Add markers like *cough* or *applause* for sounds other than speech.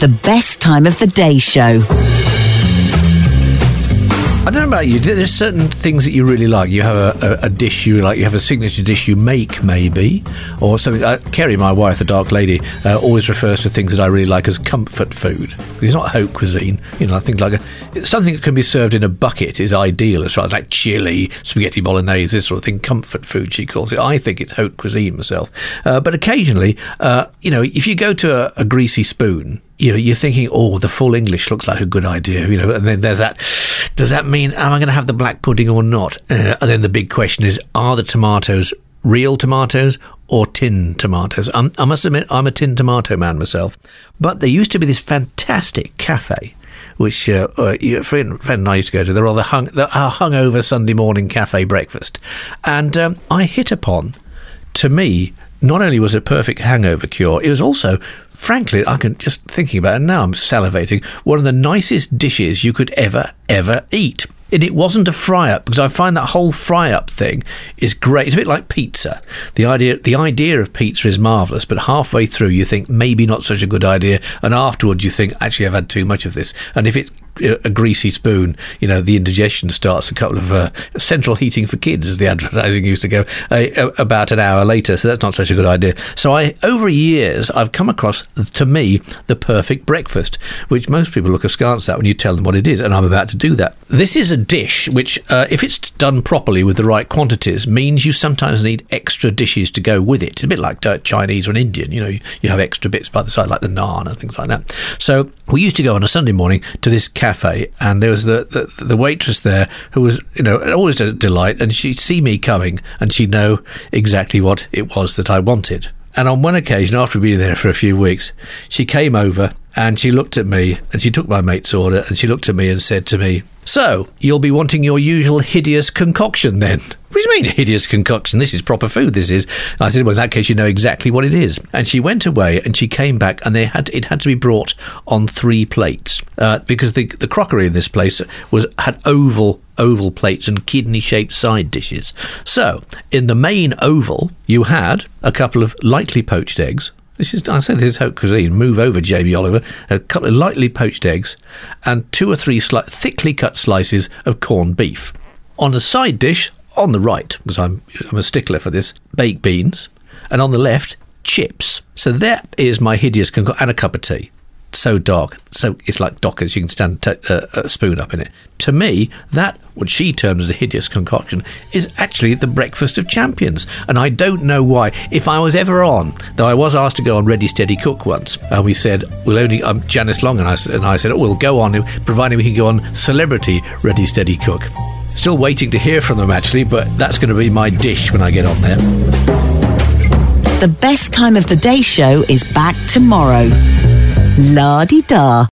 The best time of the day show. I don't know about you. There's certain things that you really like. You have a, a, a dish you like. You have a signature dish you make, maybe, or something. Uh, Kerry, my wife, the dark lady, uh, always refers to things that I really like as comfort food. It's not haute cuisine. You know, I think like a, something that can be served in a bucket is ideal as far as like chili, spaghetti bolognese, this sort of thing. Comfort food, she calls it. I think it's haute cuisine myself. Uh, but occasionally, uh, you know, if you go to a, a greasy spoon, you know, you're thinking, oh, the full English looks like a good idea, you know, and then there's that. Does that mean am I going to have the black pudding or not? Uh, and then the big question is, are the tomatoes real tomatoes or tin tomatoes? I'm, I must admit, I'm a tin tomato man myself. But there used to be this fantastic cafe which uh, uh, a friend, friend and I used to go to. They're all the hung, the uh, hungover Sunday morning cafe breakfast, and um, I hit upon, to me, not only was it a perfect hangover cure, it was also, frankly, I can just thinking about it now, I'm salivating, one of the nicest dishes you could ever, ever eat. And it wasn't a fry up because I find that whole fry up thing is great. It's a bit like pizza. The idea, the idea of pizza is marvelous, but halfway through you think maybe not such a good idea, and afterwards you think actually I've had too much of this. And if it's a greasy spoon, you know, the indigestion starts a couple of uh, central heating for kids, as the *laughs* advertising used to go, uh, about an hour later. So that's not such a good idea. So I, over years, I've come across, to me, the perfect breakfast, which most people look askance at when you tell them what it is, and I'm about to do that. This is a dish which, uh, if it's done properly with the right quantities, means you sometimes need extra dishes to go with it. It's a bit like uh, Chinese or an Indian, you know, you have extra bits by the side, like the naan and things like that. So we used to go on a Sunday morning to this cafe, and there was the, the, the waitress there who was, you know, always a delight, and she'd see me coming, and she'd know exactly what it was that I wanted. And on one occasion, after being there for a few weeks, she came over and she looked at me and she took my mate's order and she looked at me and said to me, So, you'll be wanting your usual hideous concoction then? What do you mean, hideous concoction? This is proper food, this is. And I said, Well, in that case, you know exactly what it is. And she went away and she came back and they had it had to be brought on three plates uh, because the, the crockery in this place was had oval oval plates and kidney shaped side dishes. So, in the main oval, you had a couple of lightly poached eggs. This is, I said this is haute cuisine. Move over, Jamie Oliver. A couple of lightly poached eggs and two or three sli- thickly cut slices of corned beef. On the side dish, on the right, because I'm, I'm a stickler for this, baked beans. And on the left, chips. So that is my hideous concoction, and a cup of tea so dark, so it's like Dockers. You can stand t- uh, a spoon up in it. To me, that what she termed as a hideous concoction is actually the breakfast of champions, and I don't know why. If I was ever on, though, I was asked to go on Ready Steady Cook once, and we said we'll only. Um, Janice Long and I and I said oh, we'll go on, providing we can go on Celebrity Ready Steady Cook. Still waiting to hear from them actually, but that's going to be my dish when I get on there. The best time of the day show is back tomorrow. La di da.